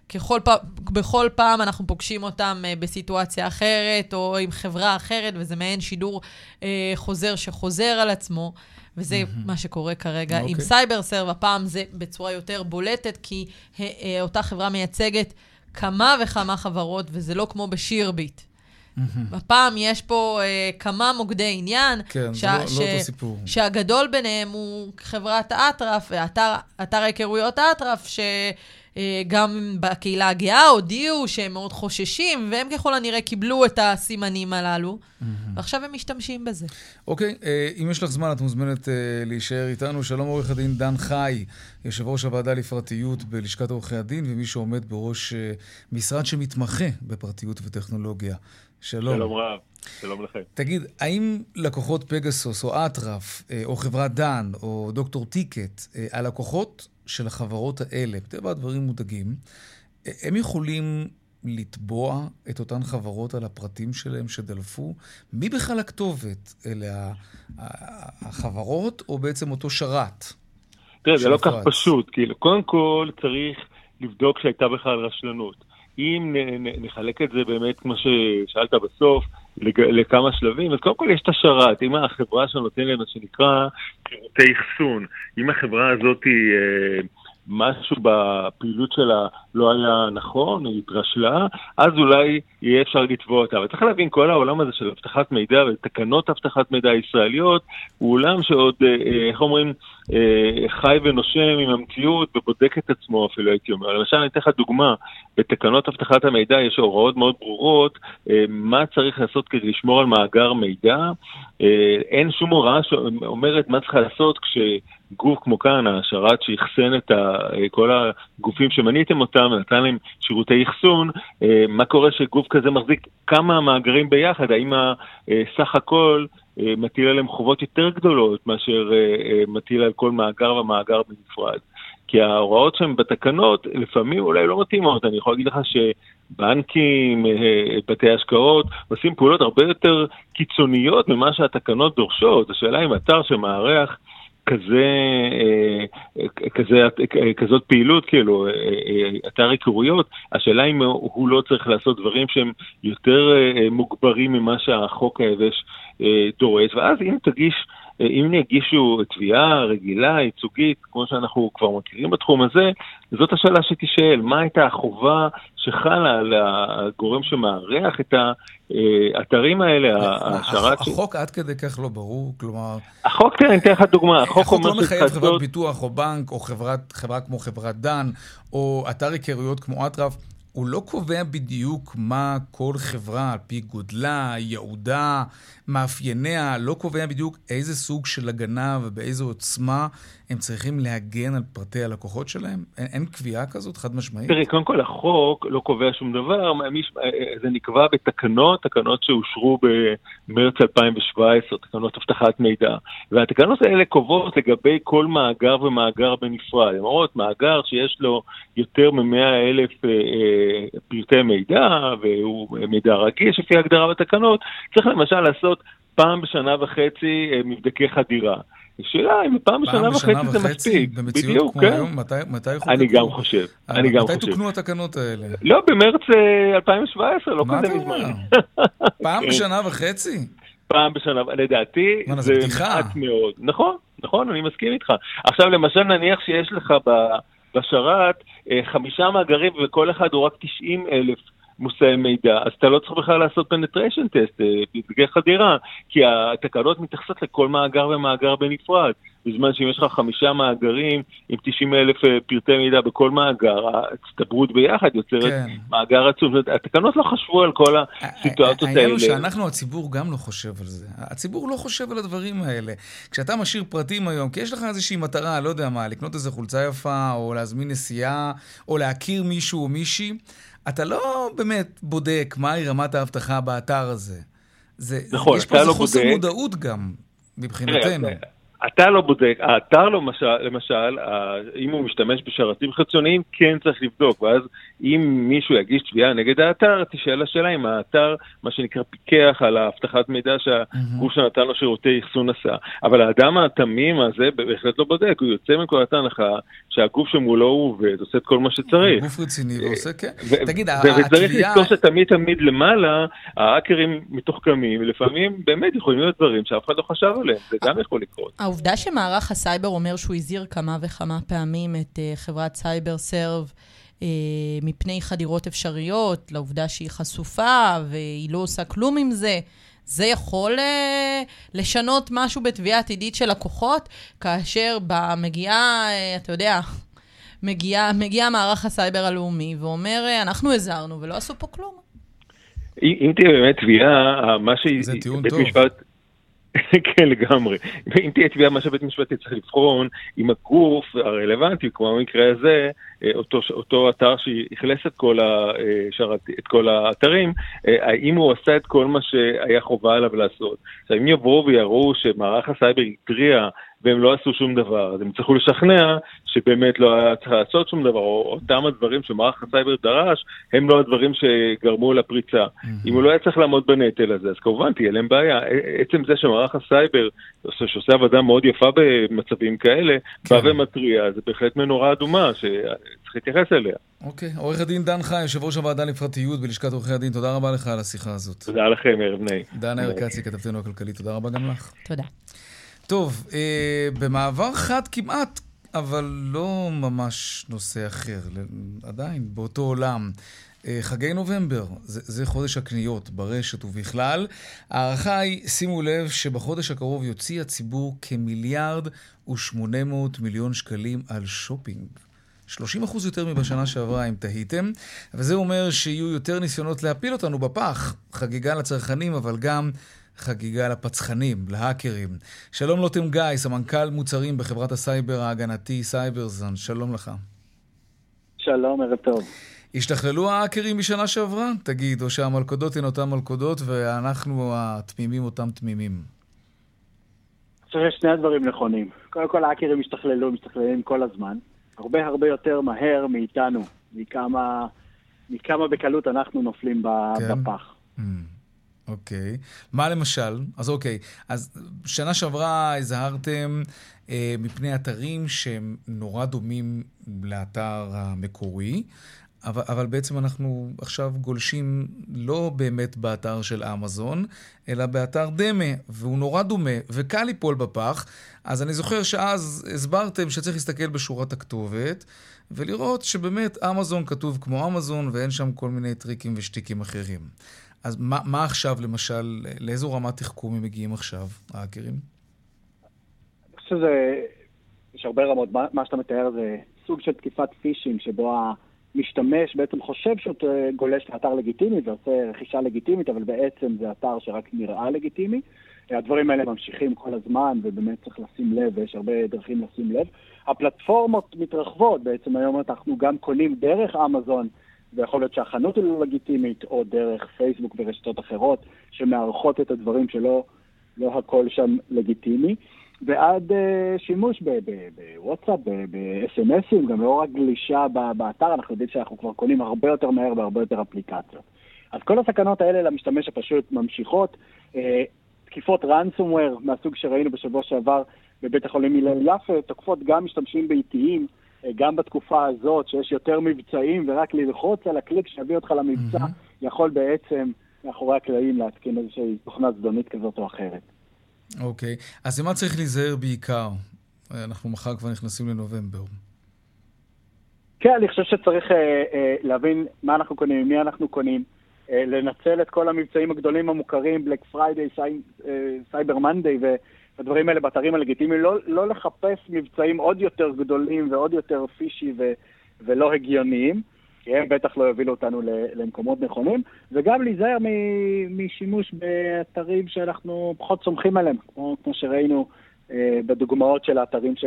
ככל פעם, בכל פעם אנחנו פוגשים אותם uh, בסיטואציה אחרת, או עם חברה אחרת, וזה מעין שידור uh, חוזר שחוזר על עצמו. וזה mm-hmm. מה שקורה כרגע okay. עם אוקיי. סייבר סרב. הפעם זה בצורה יותר בולטת, כי uh, uh, אותה חברה מייצגת כמה וכמה חברות, וזה לא כמו בשירביט. Mm-hmm. הפעם יש פה uh, כמה מוקדי עניין. כן, ש- זה לא, ש- לא אותו סיפור. שהגדול ביניהם הוא חברת אטרף, אתר ההיכרויות אטרף, ש... אה, גם בקהילה הגאה הודיעו שהם מאוד חוששים, והם ככל הנראה קיבלו את הסימנים הללו, mm-hmm. ועכשיו הם משתמשים בזה. אוקיי, okay, אה, אם יש לך זמן, את מוזמנת אה, להישאר איתנו. שלום עורך הדין דן חי, יושב ראש הוועדה לפרטיות בלשכת עורכי הדין, ומי שעומד בראש משרד שמתמחה בפרטיות וטכנולוגיה. שלום. שלום רב, שלום לכם. תגיד, האם לקוחות פגסוס או אטרף, או חברת דן, או דוקטור טיקט, הלקוחות של החברות האלה, מטבע הדברים מודאגים, הם יכולים לתבוע את אותן חברות על הפרטים שלהם שדלפו? מי בכלל הכתובת? אלה החברות או בעצם אותו שרת? תראה, זה לא כך פשוט. כאילו, קודם כל צריך לבדוק שהייתה בכלל רשלנות. אם נחלק את זה באמת, כמו ששאלת בסוף, לכמה שלבים. אז קודם כל יש את השרת, אם החברה שנותן לנו, שנקרא שירותי אחסון, אם החברה הזאת היא... אה, משהו בפעילות שלה לא היה נכון, היא התרשלה, אז אולי יהיה אפשר לתבוע אותה. אבל צריך להבין, כל העולם הזה של אבטחת מידע ותקנות אבטחת מידע ישראליות, הוא עולם שעוד, אה, אה, איך אומרים, אה, חי ונושם עם המציאות ובודק את עצמו אפילו, הייתי אומר. למשל, אני אתן לך דוגמה, בתקנות אבטחת המידע יש הוראות מאוד ברורות מה צריך לעשות כדי לשמור על מאגר מידע. אין שום הוראה שאומרת מה צריך לעשות כש... גוף כמו כאן, השרת שאחסן את ה, כל הגופים שמניתם אותם ונתן להם שירותי אחסון, אה, מה קורה שגוף כזה מחזיק כמה מאגרים ביחד? האם סך הכל אה, מטיל עליהם חובות יותר גדולות מאשר אה, מטיל על כל מאגר ומאגר בנפרד? כי ההוראות שהן בתקנות לפעמים אולי לא מתאימות. אני יכול להגיד לך שבנקים, בתי השקעות, עושים פעולות הרבה יותר קיצוניות ממה שהתקנות דורשות. השאלה אם אתר שמארח כזה, אה, כזה, כזאת פעילות, כאילו, אה, אה, אתר היכרויות, השאלה אם הוא לא צריך לעשות דברים שהם יותר מוגברים ממה שהחוק היבש דורש, ואז אם תגיש... אם יגישו תביעה רגילה, ייצוגית, כמו שאנחנו כבר מכירים בתחום הזה, זאת השאלה שתישאל, מה הייתה החובה שחלה על הגורם שמארח את האתרים האלה, השרת... החוק עד כדי כך לא ברור, כלומר... החוק, תראה, אני אתן לך דוגמה. החוק לא מחייב חברת ביטוח או בנק, או חברה כמו חברת דן, או אתר היכרויות כמו אטרף. הוא לא קובע בדיוק מה כל חברה, על פי גודלה, ייעודה, מאפייניה, לא קובע בדיוק איזה סוג של הגנה ובאיזו עוצמה הם צריכים להגן על פרטי הלקוחות שלהם? אין, אין קביעה כזאת חד משמעית? תראי, קודם כל החוק לא קובע שום דבר, זה נקבע בתקנות, תקנות שאושרו במרץ 2017, תקנות אבטחת מידע, והתקנות האלה קובעות לגבי כל מאגר ומאגר בנפרד. הן אומרות, מאגר שיש לו יותר מ-100 אלף אה, אה, פרטי מידע, והוא מידע רגיש לפי ההגדרה בתקנות, צריך למשל לעשות פעם בשנה וחצי אה, מבדקי חדירה. השאלה אם פעם בשנה וחצי זה מספיק. בדיוק, כן. היום, מתי, יחוקקו? אני גם חושב, אה, אני גם חושב. מתי תוקנו התקנות האלה? לא, במרץ 2017, אה, לא כזה מזמן. פעם כן. בשנה וחצי? פעם בשנה, לדעתי זה מעט מאוד. נכון, נכון, אני מסכים איתך. עכשיו, למשל, נניח שיש לך בשרת חמישה מאגרים וכל אחד הוא רק 90 אלף מושאי מידע, אז אתה לא צריך בכלל לעשות penetration test, מבדקי חדירה, כי התקנות מתייחסות לכל מאגר ומאגר בנפרד. בזמן שאם יש לך חמישה מאגרים עם 90 אלף אה, פרטי מידע בכל מאגר, ההצטברות ביחד יוצרת כן. מאגר עצום. התקנות לא חשבו על כל הסיטואציות האלה. העניין הוא שאנחנו, הציבור גם לא חושב על זה. הציבור לא חושב על הדברים האלה. כשאתה משאיר פרטים היום, כי יש לך איזושהי מטרה, לא יודע מה, לקנות איזה חולצה יפה, או להזמין נסיעה, או להכיר מישהו או מישהי, אתה לא באמת בודק מהי רמת האבטחה באתר הזה. זה, נכון, יש פה איזה לא חוסר בודק. מודעות גם, מבחינתנו. אתה לא בודק, האתר לא, למשל, למשל, אם הוא משתמש בשרתים חיצוניים, כן צריך לבדוק, ואז אם מישהו יגיש תביעה נגד האתר, תשאל השאלה אם האתר, מה שנקרא, פיקח על האבטחת מידע שהגוף שנתן לו שירותי אחסון עשה. אבל האדם התמים הזה בהחלט לא בודק, הוא יוצא מכל הנחה שהגוף שמולו הוא עובד, עושה את כל מה שצריך. גוף רציני ועושה, כן. תגיד, התביעה... וצריך לזכור שתמיד תמיד למעלה, האקרים מתוחכמים, לפעמים באמת יכולים להיות דברים שאף אחד לא חשב עליהם, זה גם יכול לקרות. העובדה שמערך הסייבר אומר שהוא הזהיר כמה וכמה פעמים את uh, חברת סייברסרב uh, מפני חדירות אפשריות, לעובדה שהיא חשופה והיא לא עושה כלום עם זה, זה יכול uh, לשנות משהו בתביעה עתידית של לקוחות, כאשר מגיעה, uh, אתה יודע, מגיע, מגיע מערך הסייבר הלאומי ואומר, אנחנו הזהרנו ולא עשו פה כלום. אם תהיה באמת תביעה, מה שהיא... זה טיעון טוב. משפט, כן, לגמרי. אם תהיה תביעה, מה שבית משפט יצטרך לבחון, אם הגוף הרלוונטי, כמו במקרה הזה, אותו, אותו אתר שאכלס את, את כל האתרים, אה, האם הוא עשה את כל מה שהיה חובה עליו לעשות. עכשיו, אם יבואו ויראו שמערך הסייבר התריע והם לא עשו שום דבר, אז הם יצטרכו לשכנע שבאמת לא היה צריך לעשות שום דבר, או אותם הדברים שמערך הסייבר דרש, הם לא הדברים שגרמו לפריצה. Mm-hmm. אם הוא לא היה צריך לעמוד בנטל הזה, אז כמובן תהיה להם בעיה. עצם זה שמערך הסייבר, שעושה עבודה מאוד יפה במצבים כאלה, כן. בא ומתריע, זה בהחלט מנורה אדומה, שצריכים צריך להתייחס אליה. אוקיי. עורך הדין דן חי, יושב ראש הוועדה לפרטיות בלשכת עורכי הדין, תודה רבה לך על השיחה הזאת. תודה לכם, ערב נעים. דן ארקצי, כתבתנו הכלכלית, תודה רבה גם לך. תודה. טוב, אה, במעבר חד כמעט, אבל לא ממש נושא אחר, עדיין באותו עולם. אה, חגי נובמבר, זה, זה חודש הקניות ברשת ובכלל. ההערכה היא, שימו לב, שבחודש הקרוב יוציא הציבור כמיליארד ושמונה מאות מיליון שקלים על שופינג. 30 אחוז יותר מבשנה שעברה, אם תהיתם, וזה אומר שיהיו יותר ניסיונות להפיל אותנו בפח. חגיגה לצרכנים, אבל גם חגיגה לפצחנים, להאקרים. שלום לוטם גיא, סמנכ"ל מוצרים בחברת הסייבר ההגנתי Cybereason, שלום לך. שלום, ערב טוב. השתכללו ההאקרים משנה שעברה? תגיד, או שהמלכודות הן אותן מלכודות ואנחנו התמימים אותם תמימים? אני חושב ששני הדברים נכונים. קודם כל, ההאקרים השתכללו, משתכללים כל הזמן. הרבה הרבה יותר מהר מאיתנו, מכמה, מכמה בקלות אנחנו נופלים כן? בפח. Mm. אוקיי. Okay. מה למשל? אז אוקיי. אז שנה שעברה הזהרתם אה, מפני אתרים שהם נורא דומים לאתר המקורי, אבל, אבל בעצם אנחנו עכשיו גולשים לא באמת באתר של אמזון, אלא באתר דמה, והוא נורא דומה, וקל ליפול בפח. אז אני זוכר שאז הסברתם שצריך להסתכל בשורת הכתובת, ולראות שבאמת אמזון כתוב כמו אמזון, ואין שם כל מיני טריקים ושטיקים אחרים. אז מה, מה עכשיו, למשל, לאיזו רמת תחכום הם מגיעים עכשיו, האקרים? אני חושב שזה, יש הרבה רמות. מה, מה שאתה מתאר זה סוג של תקיפת פישינג, שבו המשתמש בעצם חושב שהוא גולש לאתר לגיטימי ועושה רכישה לגיטימית, אבל בעצם זה אתר שרק נראה לגיטימי. הדברים האלה ממשיכים כל הזמן, ובאמת צריך לשים לב, ויש הרבה דרכים לשים לב. הפלטפורמות מתרחבות, בעצם היום אנחנו גם קונים דרך אמזון, ויכול להיות שהחנות היא לא לגיטימית, או דרך פייסבוק ורשתות אחרות, שמארחות את הדברים שלא לא הכל שם לגיטימי. ועד uh, שימוש בוואטסאפ, ב-SMSים, גם לא רק גלישה באתר, אנחנו יודעים שאנחנו כבר קונים הרבה יותר מהר בהרבה יותר אפליקציות. אז כל הסכנות האלה למשתמש הפשוט ממשיכות. Uh, תקיפות ransomware מהסוג שראינו בשבוע שעבר בבית החולים הלל יפה, תוקפות גם משתמשים באיטיים, uh, גם בתקופה הזאת, שיש יותר מבצעים, ורק ללחוץ על הקליק שיביא אותך למבצע, mm-hmm. יכול בעצם מאחורי הקלעים להתקין איזושהי תוכנה זדונית כזאת או אחרת. אוקיי, okay. אז למה צריך להיזהר בעיקר? אנחנו מחר כבר נכנסים לנובמבר. כן, אני חושב שצריך אה, אה, להבין מה אנחנו קונים, מי אנחנו קונים, אה, לנצל את כל המבצעים הגדולים המוכרים, בלק פריידיי, סייבר מנדיי והדברים האלה באתרים הלגיטימיים, לא, לא לחפש מבצעים עוד יותר גדולים ועוד יותר פישי ו, ולא הגיוניים. כי הם בטח לא יובילו אותנו למקומות נכונים, וגם להיזהר משימוש באתרים שאנחנו פחות סומכים עליהם, כמו, כמו שראינו אה, בדוגמאות של האתרים ש,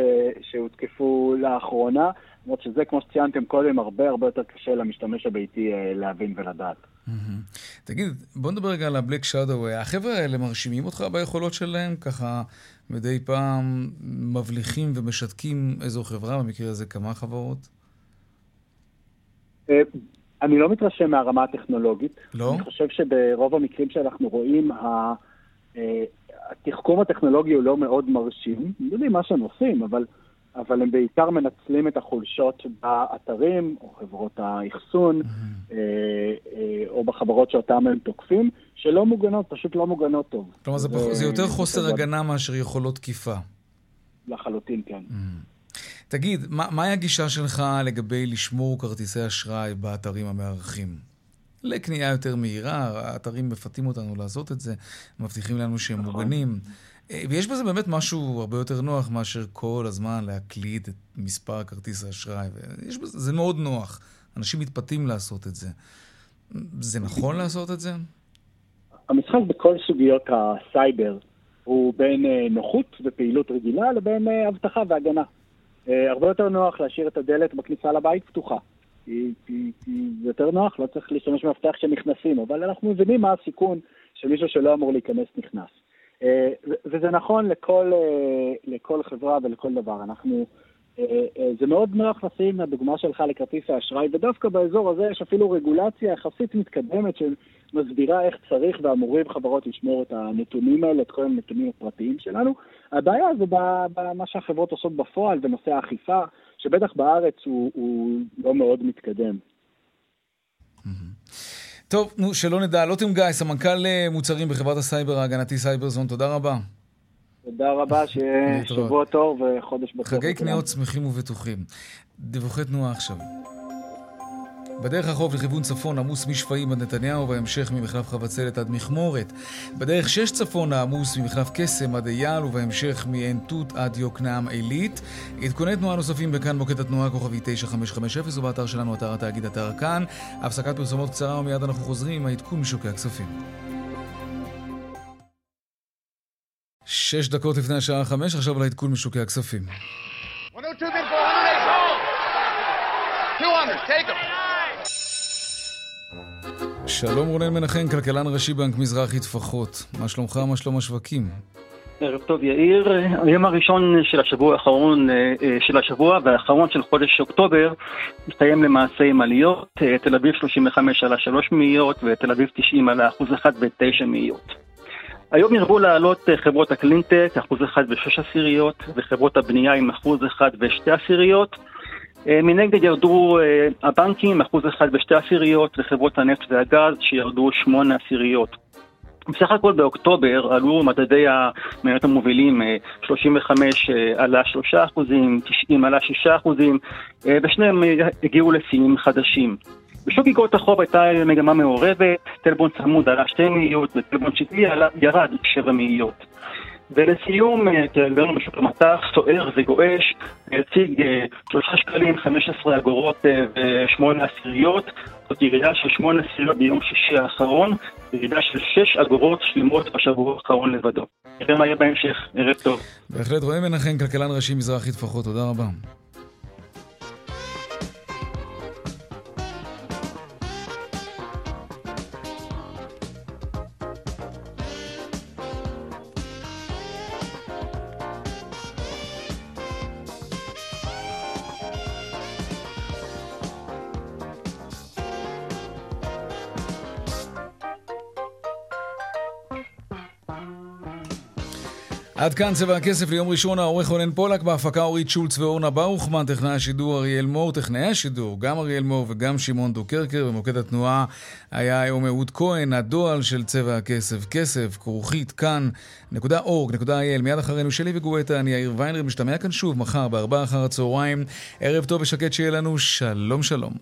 שהותקפו לאחרונה, למרות שזה, כמו שציינתם קודם, הרבה הרבה יותר קשה למשתמש הביתי אה, להבין ולדעת. תגיד, בוא נדבר רגע על הבלק שדו. החבר'ה האלה מרשימים אותך ביכולות שלהם? ככה מדי פעם מבליחים ומשתקים איזו חברה, במקרה הזה כמה חברות? אה, אני לא מתרשם מהרמה הטכנולוגית. לא? אני חושב שברוב המקרים שאנחנו רואים, אה, התחכום הטכנולוגי הוא לא מאוד מרשים. הם יודעים מה שהם עושים, אבל, אבל הם בעיקר מנצלים את החולשות באתרים, או חברות האחסון, mm-hmm. או בחברות שאותן הם תוקפים, שלא מוגנות, פשוט לא מוגנות טוב. כלומר, זה, זה, זה יותר חוסר הגנה מאשר יכולות תקיפה. לחלוטין, כן. תגיד, מה, מהי הגישה שלך לגבי לשמור כרטיסי אשראי באתרים המארחים? לקנייה יותר מהירה, האתרים מפתים אותנו לעשות את זה, מבטיחים לנו שהם נכון. מוגנים. אה, ויש בזה באמת משהו הרבה יותר נוח מאשר כל הזמן להקליד את מספר כרטיס האשראי. בזה, זה מאוד נוח. אנשים מתפתים לעשות את זה. זה נכון לעשות את זה? המשחק בכל סוגיות הסייבר הוא בין אה, נוחות ופעילות רגילה לבין אה, אבטחה והגנה. אה, הרבה יותר נוח להשאיר את הדלת בכניסה לבית פתוחה. זה יותר נוח, לא צריך להשתמש במפתח כשנכנסים, אבל אנחנו מבינים מה הסיכון שמישהו שלא אמור להיכנס נכנס. אה, וזה נכון לכל, אה, לכל חברה ולכל דבר. אנחנו זה מאוד נוח לשים מהדוגמה שלך לכרטיס האשראי, ודווקא באזור הזה יש אפילו רגולציה יחסית מתקדמת שמסבירה איך צריך ואמורים חברות לשמור את הנתונים האלה, את כל הנתונים הפרטיים שלנו. הבעיה זה במה שהחברות עושות בפועל בנושא האכיפה, שבטח בארץ הוא, הוא לא מאוד מתקדם. טוב, נו, שלא נדע. לוטם גיא, סמנכ"ל אה, מוצרים בחברת הסייבר ההגנתי Cybereason, תודה רבה. תודה רבה, שיהיה שבוע טוב וחודש בטוח. חגי קניות שמחים ובטוחים. דיווחי תנועה עכשיו. בדרך החוף לכיוון צפון עמוס משפעים עד נתניהו, ובהמשך ממחלף חבצלת עד מכמורת. בדרך שש צפון עמוס ממחלף קסם עד אייל, ובהמשך מעין תות עד יוקנעם עילית. עדכוני תנועה נוספים בכאן מוקד התנועה כוכבי 9550, ובאתר שלנו, אתר התאגיד אתר כאן. הפסקת פרסומות קצרה, ומיד אנחנו חוזרים עם העדכון משוקי הכספים. שש דקות לפני השעה חמש, עכשיו על העדכון משוקי הכספים. 102, 200, take them. שלום רונן מנחם, כלכלן ראשי בנק מזרחי טפחות. מה שלומך, מה שלום השווקים? ערב טוב יאיר, היום הראשון של השבוע האחרון אה, אה, של השבוע והאחרון של חודש אוקטובר מסתיים למעשה עם עליות, אה, תל אביב 35 עלה 3 מאיות ותל אביב 90 עלה 1 ב-9 מאיות. היום ירבו לעלות חברות הקלינטק, 1 ב-6 עשיריות וחברות הבנייה עם 1 ב-2 עשיריות אה, מנגד ירדו אה, הבנקים, אחוז אחד בשתי עשיריות, וחברות הנפט והגז שירדו שמונה עשיריות. בסך הכל באוקטובר עלו מדדי המניות המובילים, 35 אה, עלה 3 אחוזים, 90 עלה 6 אחוזים, ושניהם הגיעו לשיאים חדשים. בשוק איגרות החוב הייתה מגמה מעורבת, טלבון צמוד עלה 2 מאיות וטלבון שקלי ירד 7 מאיות. ולסיום, כהרגלנו בשוק המטח, סוער וגועש, הציג 3 אה, שקלים, 15 אגורות אה, ו-8 עשיריות, זאת ירידה של 8 עשיריות ביום שישי האחרון, ירידה של 6 אגורות שלמות בשבוע האחרון לבדו. נראה מה יהיה בהמשך, ערב טוב. בהחלט רואה מנחם, כלכלן ראשי מזרחי טפחות, תודה רבה. עד כאן צבע הכסף ליום ראשון, העורך רונן פולק, בהפקה אורית שולץ ואורנה ברוכמן, טכנאי השידור אריאל מור, טכנאי השידור, גם אריאל מור וגם שמעון דוקרקר, במוקד התנועה היה היום אהוד כהן, הדועל של צבע הכסף, כסף, כרוכית, כאן, נקודה אורג, נקודה אייל, מיד אחרינו שלי וגואטה, אני יאיר ויינר, משתמע כאן שוב מחר בארבעה אחר הצהריים, ערב טוב ושקט שיהיה לנו, שלום שלום.